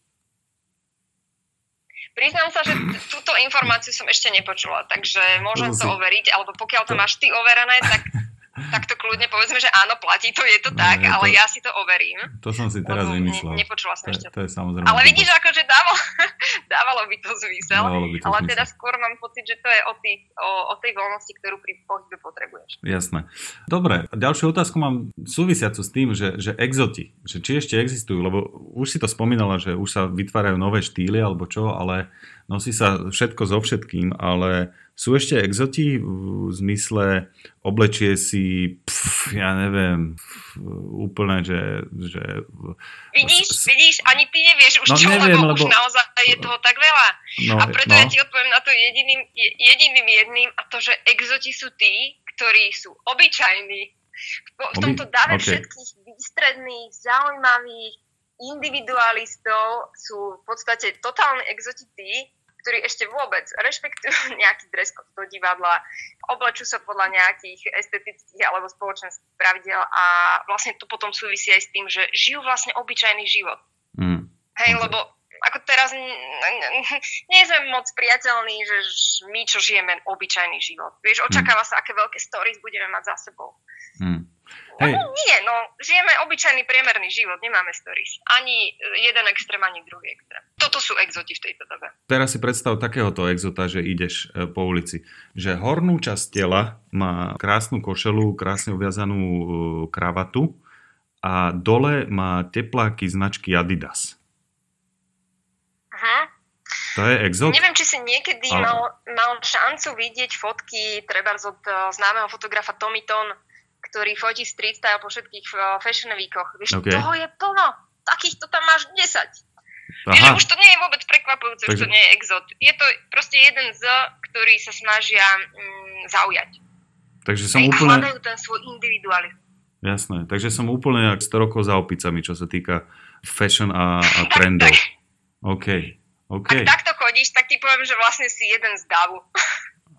Priznám sa, že túto informáciu som ešte nepočula, takže môžem to overiť, alebo pokiaľ to máš ty overené, tak tak to kľudne povedzme, že áno, platí to, je to tak, je ale to, ja si to overím. To som si teraz vymyslel. Ne, nepočula som to, ešte. To je samozrejme. Ale vidíš, akože dávalo, dávalo by to zmysel, by to ale zmysel. teda skôr mám pocit, že to je o, tý, o, o tej voľnosti, ktorú pri pohybe potrebuješ. Jasné. Dobre, ďalšiu otázku mám súvisiacu s tým, že, že exoti, že či ešte existujú, lebo už si to spomínala, že už sa vytvárajú nové štýly alebo čo, ale nosí sa všetko so všetkým, ale sú ešte exoti v zmysle oblečie si, pf, ja neviem, úplne, že... že vidíš, s... vidíš, ani ty nevieš už no, čo, neviem, lebo, lebo už naozaj je toho tak veľa. No, a preto no. ja ti odpoviem na to jediným, jediným jedným a to, že exoti sú tí, ktorí sú obyčajní. V, v tomto dáve okay. všetkých výstredných, zaujímavých, individualistov sú v podstate totálne exoti tí, ktorí ešte vôbec rešpektujú nejaký dres do divadla, oblečú sa podľa nejakých estetických alebo spoločenských pravidel a vlastne to potom súvisí aj s tým, že žijú vlastne obyčajný život. Mm. Hej, lebo ako teraz nie sme moc priateľní, že my, čo žijeme obyčajný život. Vieš, očakáva sa, aké veľké stories budeme mať za sebou. Mm. Hej. No, nie, no, žijeme obyčajný priemerný život, nemáme stories. Ani jeden extrém, ani druhý extrém. Toto sú exoti v tejto dobe. Teraz si predstav takéhoto exota, že ideš e, po ulici. Že hornú časť tela má krásnu košelu, krásne uviazanú e, kravatu a dole má tepláky značky Adidas. Aha. To je exot? Neviem, či si niekedy Ale... mal, mal šancu vidieť fotky treba od e, známeho fotografa Tommy Ton, ktorý fotí street style po všetkých uh, fashion weekoch. Vieš, okay. toho je plno. Takýchto tam máš 10. Aha. Už to nie je vôbec prekvapujúce, Takže... už to nie je exot. Je to proste jeden z, ktorý sa snažia mm, zaujať. Takže som Ej, úplne... hľadajú ten svoj individualizmus. Jasné, takže som úplne jak 100 rokov za opicami, čo sa týka fashion a, a trendov. tak, OK, OK. Ak takto chodíš, tak ti poviem, že vlastne si jeden z davu.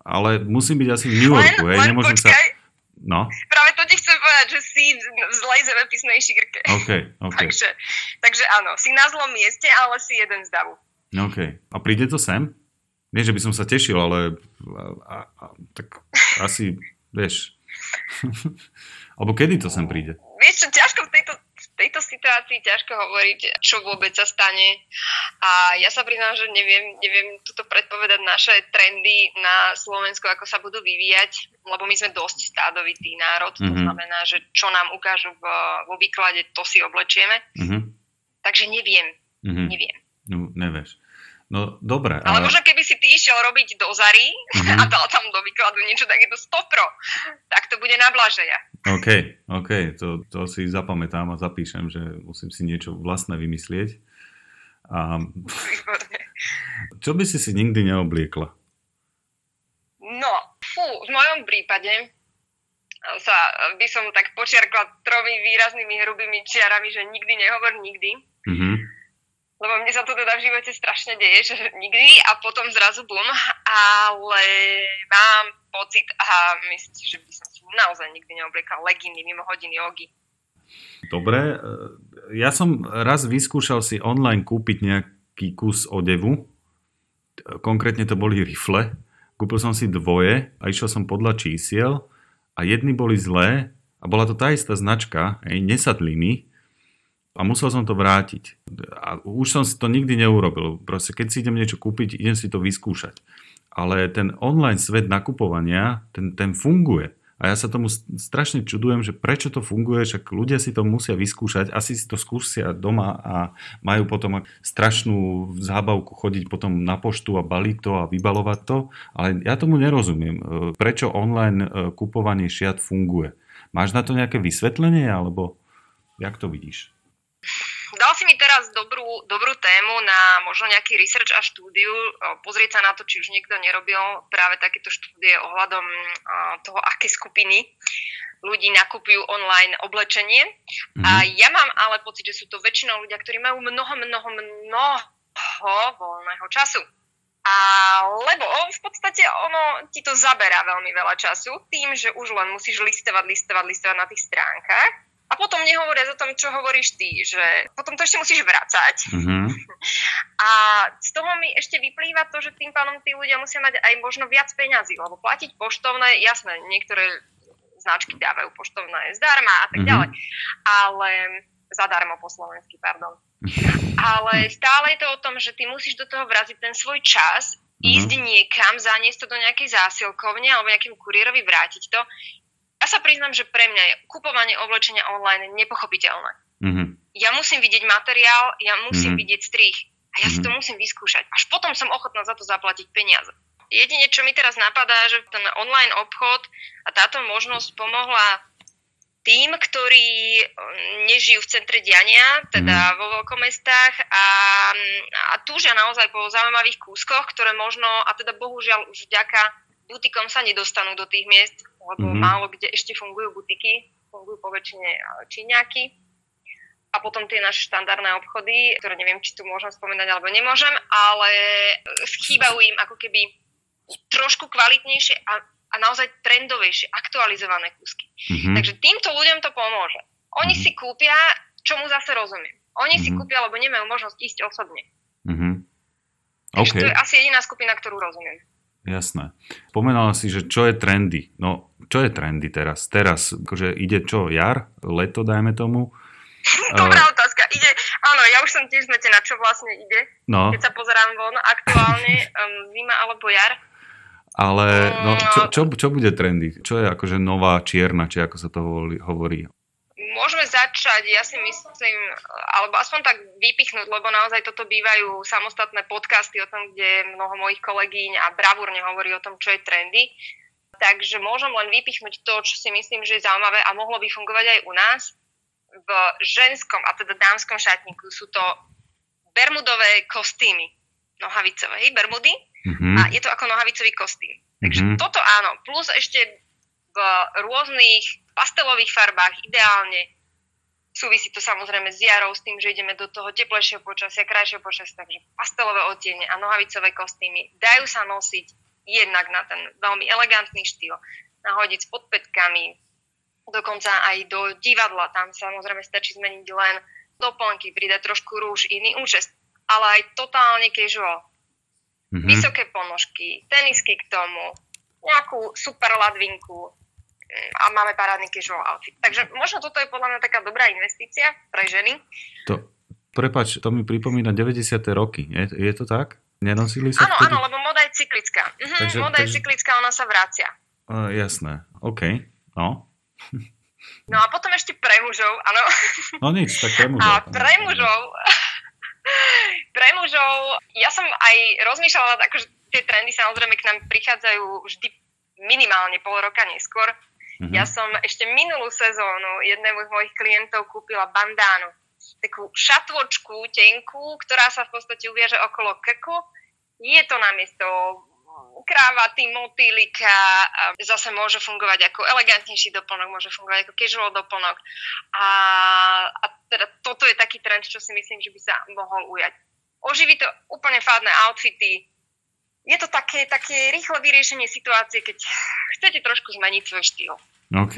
Ale musím byť asi v New Yorku, len, hej? Len Nemôžem počkaj, sa No. Práve to ti chcem povedať, že si v zlej zemepisnej šírke. Okay, okay. takže, takže áno, si na zlom mieste, ale si jeden z davu. OK. A príde to sem? Nie, že by som sa tešil, ale a, a, tak asi, vieš. Alebo kedy to sem príde? Vieš čo, ťažko v tejto tejto situácii ťažko hovoriť, čo vôbec sa stane. A ja sa priznám, že neviem, neviem tuto predpovedať naše trendy na Slovensku, ako sa budú vyvíjať, lebo my sme dosť stádovitý národ. Mm-hmm. To mhm. znamená, že čo nám ukážu v, vo výklade, to si oblečieme. Mm-hmm. Takže neviem. Mm-hmm. Neviem. No, nevieš. No dobre. Ale, ale možno keby si ty išiel robiť do Zary mm-hmm. a dal tam do výkladu niečo takéto stopro, tak to bude na blažeja. OK, OK, to, to si zapamätám a zapíšem, že musím si niečo vlastné vymyslieť. A... Čo by si si nikdy neobliekla? No, fú, v mojom prípade sa by som tak počiarkla tromi výraznými hrubými čiarami, že nikdy nehovor nikdy. Mm-hmm lebo mne sa to teda v živote strašne deje, že nikdy a potom zrazu bum, ale mám pocit a myslím si, že by som si naozaj nikdy neobliekal leginy mimo hodiny jogy. Dobre, ja som raz vyskúšal si online kúpiť nejaký kus odevu, konkrétne to boli rifle, kúpil som si dvoje a išiel som podľa čísiel a jedny boli zlé a bola to tá istá značka, hej, nesadli mi, a musel som to vrátiť. A už som si to nikdy neurobil. Proste keď si idem niečo kúpiť, idem si to vyskúšať. Ale ten online svet nakupovania, ten, ten funguje. A ja sa tomu strašne čudujem, že prečo to funguje, však ľudia si to musia vyskúšať, asi si to skúsia doma a majú potom strašnú zábavku chodiť potom na poštu a baliť to a vybalovať to, ale ja tomu nerozumiem, prečo online e, kupovanie šiat funguje. Máš na to nejaké vysvetlenie, alebo jak to vidíš? Dal si mi teraz dobrú, dobrú tému na možno nejaký research a štúdiu, pozrieť sa na to, či už niekto nerobil práve takéto štúdie ohľadom toho, aké skupiny ľudí nakupujú online oblečenie. Mm-hmm. A ja mám ale pocit, že sú to väčšinou ľudia, ktorí majú mnoho, mnoho, mnoho voľného času. A lebo v podstate ono ti to zaberá veľmi veľa času tým, že už len musíš listovať, listovať, listovať na tých stránkach a potom nehovoria o tom, čo hovoríš ty, že potom to ešte musíš vracať. Mm-hmm. A z toho mi ešte vyplýva to, že tým pádom tí ľudia musia mať aj možno viac peňazí, lebo platiť poštovné, jasné, niektoré značky dávajú poštovné zdarma a tak mm-hmm. ďalej, ale zadarmo po slovensky, pardon. Ale stále je to o tom, že ty musíš do toho vraziť ten svoj čas, mm-hmm. ísť niekam, zaniesť to do nejakej zásilkovne alebo nejakému kuriérovi vrátiť to ja sa priznám, že pre mňa je kupovanie oblečenia online nepochopiteľné. Mm-hmm. Ja musím vidieť materiál, ja musím mm-hmm. vidieť strich a ja mm-hmm. si to mhm. musím vyskúšať. Až potom som ochotná za to zaplatiť peniaze. Jedine, čo mi teraz napadá, že ten online obchod a táto možnosť pomohla tým, ktorí mm, nežijú v centre diania, teda mm. vo veľkomestách a, a túžia naozaj po zaujímavých kúskoch, ktoré možno, a teda bohužiaľ už vďaka butikom sa nedostanú do tých miest, lebo mm-hmm. málo kde ešte fungujú butiky, fungujú po väčšine Číňaky. A potom tie naše štandardné obchody, ktoré neviem, či tu môžem spomenať alebo nemôžem, ale chýbajú im ako keby trošku kvalitnejšie a, a naozaj trendovejšie, aktualizované kúsky. Mm-hmm. Takže týmto ľuďom to pomôže. Oni mm-hmm. si kúpia, čo mu zase rozumiem. Oni mm-hmm. si kúpia, lebo nemajú možnosť ísť osobne. Mm-hmm. Okay. Takže to je asi jediná skupina, ktorú rozumiem. Jasné. Pomenala si, že čo je trendy. No, čo je trendy teraz? Teraz, akože ide čo, jar, leto, dajme tomu? Dobrá uh, otázka. Ide, áno, ja už som tiež zmetená, čo vlastne ide. No. Keď sa pozerám von, aktuálne um, zima alebo jar. Ale no, čo, čo, čo bude trendy? Čo je akože nová čierna, či ako sa to hovorí? Môžeme začať, ja si myslím, alebo aspoň tak vypichnúť, lebo naozaj toto bývajú samostatné podcasty o tom, kde mnoho mojich kolegyň a bravúrne hovorí o tom, čo je trendy. Takže môžem len vypichnúť to, čo si myslím, že je zaujímavé a mohlo by fungovať aj u nás. V ženskom, a teda dámskom šatníku sú to bermudové kostýmy, nohavicové, bermudy. Mm-hmm. A je to ako nohavicový kostým. Takže mm-hmm. toto áno. Plus ešte v rôznych pastelových farbách ideálne. Súvisí to samozrejme s jarou, s tým, že ideme do toho teplejšieho počasia, krajšieho počasia, takže pastelové odtiene a nohavicové kostýmy dajú sa nosiť jednak na ten veľmi elegantný štýl, nahodiť s podpetkami, dokonca aj do divadla, tam samozrejme stačí zmeniť len doplnky, pridať trošku rúž, iný účest, ale aj totálne casual. Mm-hmm. Vysoké ponožky, tenisky k tomu, nejakú super ladvinku, a máme parádny casual outfit. Takže možno toto je podľa mňa taká dobrá investícia pre ženy. To, prepač, to mi pripomína 90. roky. Je, je to tak? Nenosili sa Áno, vtedy? áno, lebo moda je cyklická. Mhm, takže, moda takže... je cyklická, ona sa vracia. Uh, jasné, OK. No. No a potom ešte pre mužov, áno. No nič, tak pre mužov. A pre mužov, pre mužov, ja som aj rozmýšľala, akože tie trendy samozrejme k nám prichádzajú vždy minimálne pol roka neskôr, Mm-hmm. Ja som ešte minulú sezónu jednému z mojich klientov kúpila bandánu. Takú šatvočku tenkú, ktorá sa v podstate uviaže okolo krku. Je to namiesto krávaty, motýlika, zase môže fungovať ako elegantnejší doplnok, môže fungovať ako casual doplnok. A, a teda toto je taký trend, čo si myslím, že by sa mohol ujať. Oživí to úplne fádne outfity, je to také, také rýchle vyriešenie situácie, keď chcete trošku zmeniť svoj štýl. OK.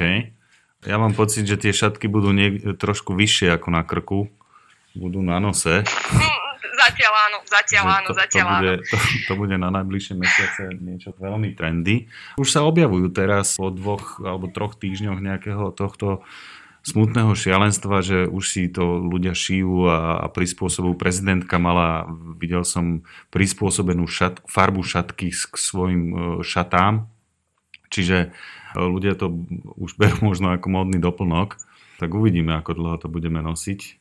Ja mám pocit, že tie šatky budú niek- trošku vyššie ako na krku. Budú na nose. Zatiaľ áno, zatiaľ áno, to, zatiaľ to, bude, to, to bude na najbližšie mesiace niečo veľmi trendy. Už sa objavujú teraz po dvoch alebo troch týždňoch nejakého tohto smutného šialenstva, že už si to ľudia šijú a, a prispôsobujú. Prezidentka mala, videl som, prispôsobenú šat, farbu šatky k svojim e, šatám. Čiže e, ľudia to už berú možno ako módny doplnok. Tak uvidíme, ako dlho to budeme nosiť.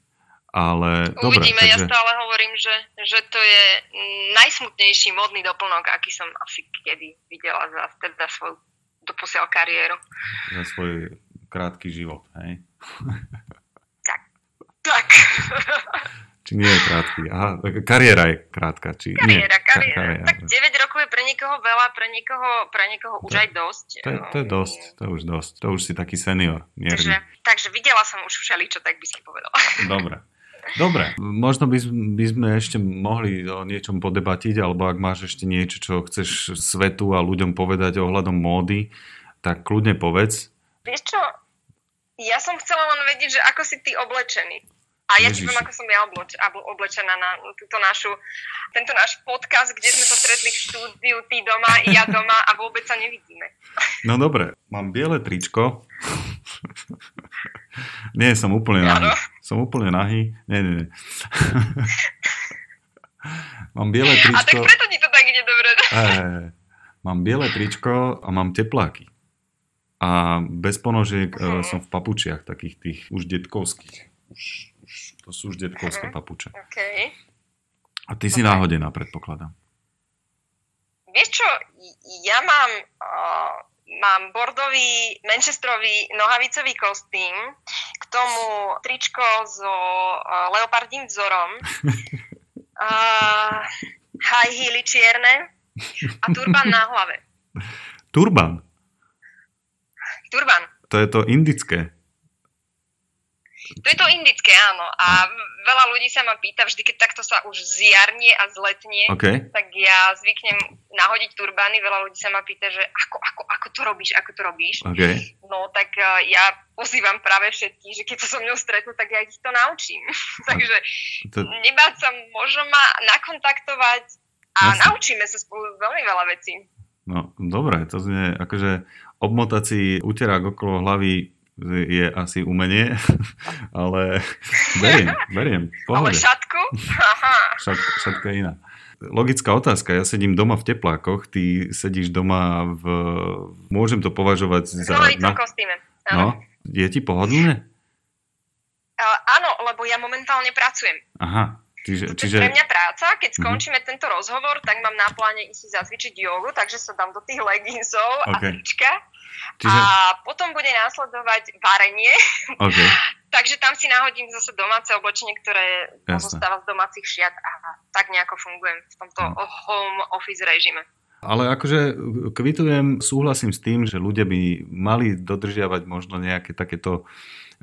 Ale dobre, Uvidíme, ja takže... stále hovorím, že, že to je najsmutnejší modný doplnok, aký som asi kedy videla za teda svoju doposiaľ kariéru. za svoj krátky život, hej? Tak, Či nie je krátky? Aha, tak kariéra je krátka, či nie? kariéra, Ka- kariéra. Tak 9 rokov je pre niekoho veľa, pre niekoho, pre niekoho už To- aj dosť. To, je- to je dosť, to je už dosť. To už si taký senior, Takže, mierny. takže videla som už všeličo, tak by som povedala. Dobre. Dobre, možno by, by sme ešte mohli o niečom podebatiť, alebo ak máš ešte niečo, čo chceš svetu a ľuďom povedať ohľadom módy, tak kľudne povedz. Vieš čo, ja som chcela len vedieť, že ako si ty oblečený. A ja ti Ježiši. poviem, ako som ja obleč, oblečená na túto našu, tento náš podcast, kde sme sa stretli v štúdiu, ty doma, ja doma a vôbec sa nevidíme. No dobre, mám biele tričko. nie, som úplne nahý. Som úplne nahý. Nie, nie, nie. mám biele A tak tričko. preto ti to tak ide dobre. Mám biele tričko a mám tepláky. A bez ponožiek uh, som v papučiach takých tých už detkovských. Už, už, to sú už detkovské Mhm. papuče. OK. A ty si náhodená, predpokladám. Vieš čo, ja mám, uh, mám bordový, manchesterový nohavicový kostým, k tomu tričko so uh, leopardím vzorom, uh, high heely čierne a turban na hlave. Turban, Turban. to je to indické. To je to indické, áno. A veľa ľudí sa ma pýta, vždy keď takto sa už zjarnie a zletnie, OK? tak ja zvyknem nahodiť turbány. Veľa ľudí sa ma pýta, že ako, ako, ako to robíš, ako to robíš. OK. No tak uh, ja pozývam práve všetkých, že keď sa so mnou stretnú, tak ja ich to naučím. Takže To, nebáť sa, možno ma nakontaktovať a Jasne. naučíme sa spolu veľmi veľa vecí. no, dobre, to znie, akože obmotať si uterák okolo hlavy je asi umenie, ale beriem, beriem, v Ale pohode. šatku? Však, všetko je iná. Logická otázka, ja sedím doma v teplákoch, ty sedíš doma v... Môžem to považovať za... nohavicom Na, kostýme. No, je ti pohodlné? Uh, áno, lebo ja momentálne pracujem. Aha, čiže... Čiže pre mňa práca, keď Mhm. skončíme tento rozhovor, tak mám na pláne ísť si zacvičiť jogu, takže sa dám do tých leginsov a OK. trička. čiže A potom bude následovať varenie, OK, takže tam si nahodím zase domáce oblečenie, ktoré Jasné. pozostáva z domácich šiat a tak nejako fungujem v tomto Mhm. home office režime. ale akože kvitujem, súhlasím s tým, že ľudia by mali dodržiavať možno nejaké takéto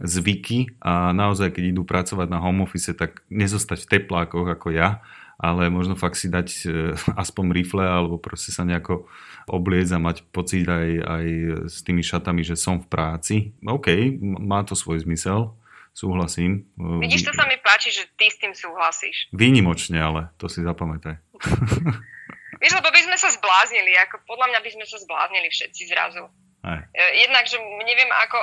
zvyky a naozaj, keď idú pracovať na home office, tak nezostať v teplákoch ako ja, ale možno fakt si dať e, aspoň rifle alebo proste sa nejako obliecť a mať pocit aj, aj s tými šatami, že som v práci. OK, má to svoj zmysel, súhlasím. E, Vidíš, to sa mi páči, že ty s tým súhlasíš. Výnimočne, ale to si zapamätaj. Vieš, lebo by sme sa zbláznili, ako podľa mňa by sme sa zbláznili všetci zrazu. E, Jednak, že neviem, ako,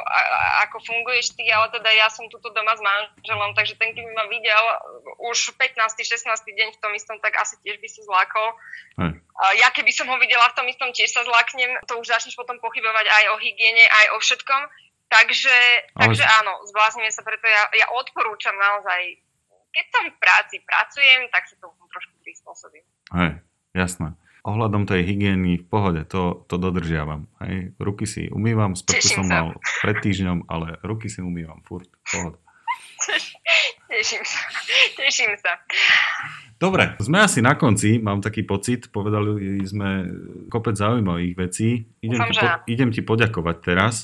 ako funguješ ty, ale teda ja som tuto doma s manželom, takže ten, keby ma videl už 15. 16. deň v tom istom, tak asi tiež by sa zlákol. Aj. Ja keby som ho videla v tom istom, tiež sa zlaknem. To už začneš potom pochybovať aj o hygiene, aj o všetkom. Takže, Ale- takže áno, zbláznime sa, preto ja, ja odporúčam naozaj, keď som v práci pracujem, tak sa to trošku prispôsobím. Hej, jasné. Ohľadom tej hygieny v pohode, to, to dodržiavam. Hej. Ruky si umývam, sprchu som sa. mal pred týždňom, ale ruky si umývam furt. Pohoda. Teším sa, teším sa. Dobre, sme asi na konci, mám taký pocit, povedali sme kopec zaujímavých vecí. Idem, Dúfam, ti, že po, idem ti poďakovať teraz.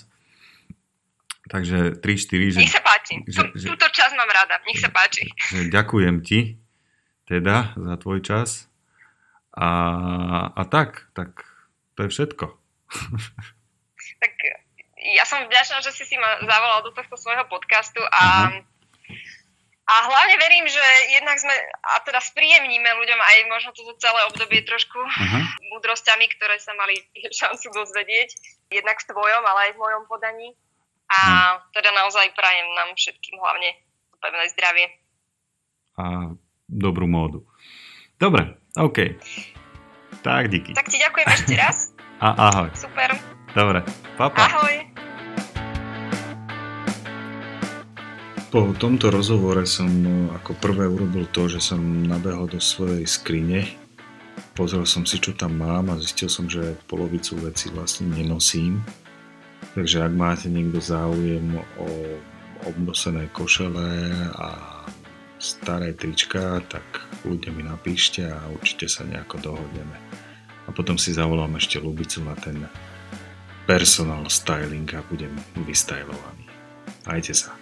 Takže 3-4, že, Nech sa páči. že- že- Túto čas mám rada. Nech sa páči. že ďakujem ti teda za tvoj čas. A, a tak, tak to je všetko. Tak ja som vďačná, že si si ma zavolal do tohto svojho podcastu a uh-huh. A hlavne verím, že jednak sme, a teda spríjemníme ľuďom aj možno toto celé obdobie trošku uh-huh. múdrosťami, ktoré sa mali šancu dozvedieť, jednak v tvojom, ale aj v mojom podaní. A uh-huh. teda naozaj prajem nám všetkým hlavne pevné zdravie. A dobrú módu. Dobre, OK. Tak, díky. Tak ti ďakujem ešte raz. A ahoj. Super. Dobre, papa. Ahoj. Po tomto rozhovore som no, ako prvé urobil to, že som nabehol do svojej skrine, pozrel som si, čo tam mám a zistil som, že polovicu veci vlastne nenosím. Takže ak máte niekto záujem o obnosené košele a staré trička, tak ľudia mi napíšte a určite sa nejako dohodneme. A potom si zavolám ešte Lubicu na ten personal styling a budem vystajlovaný. Majte sa.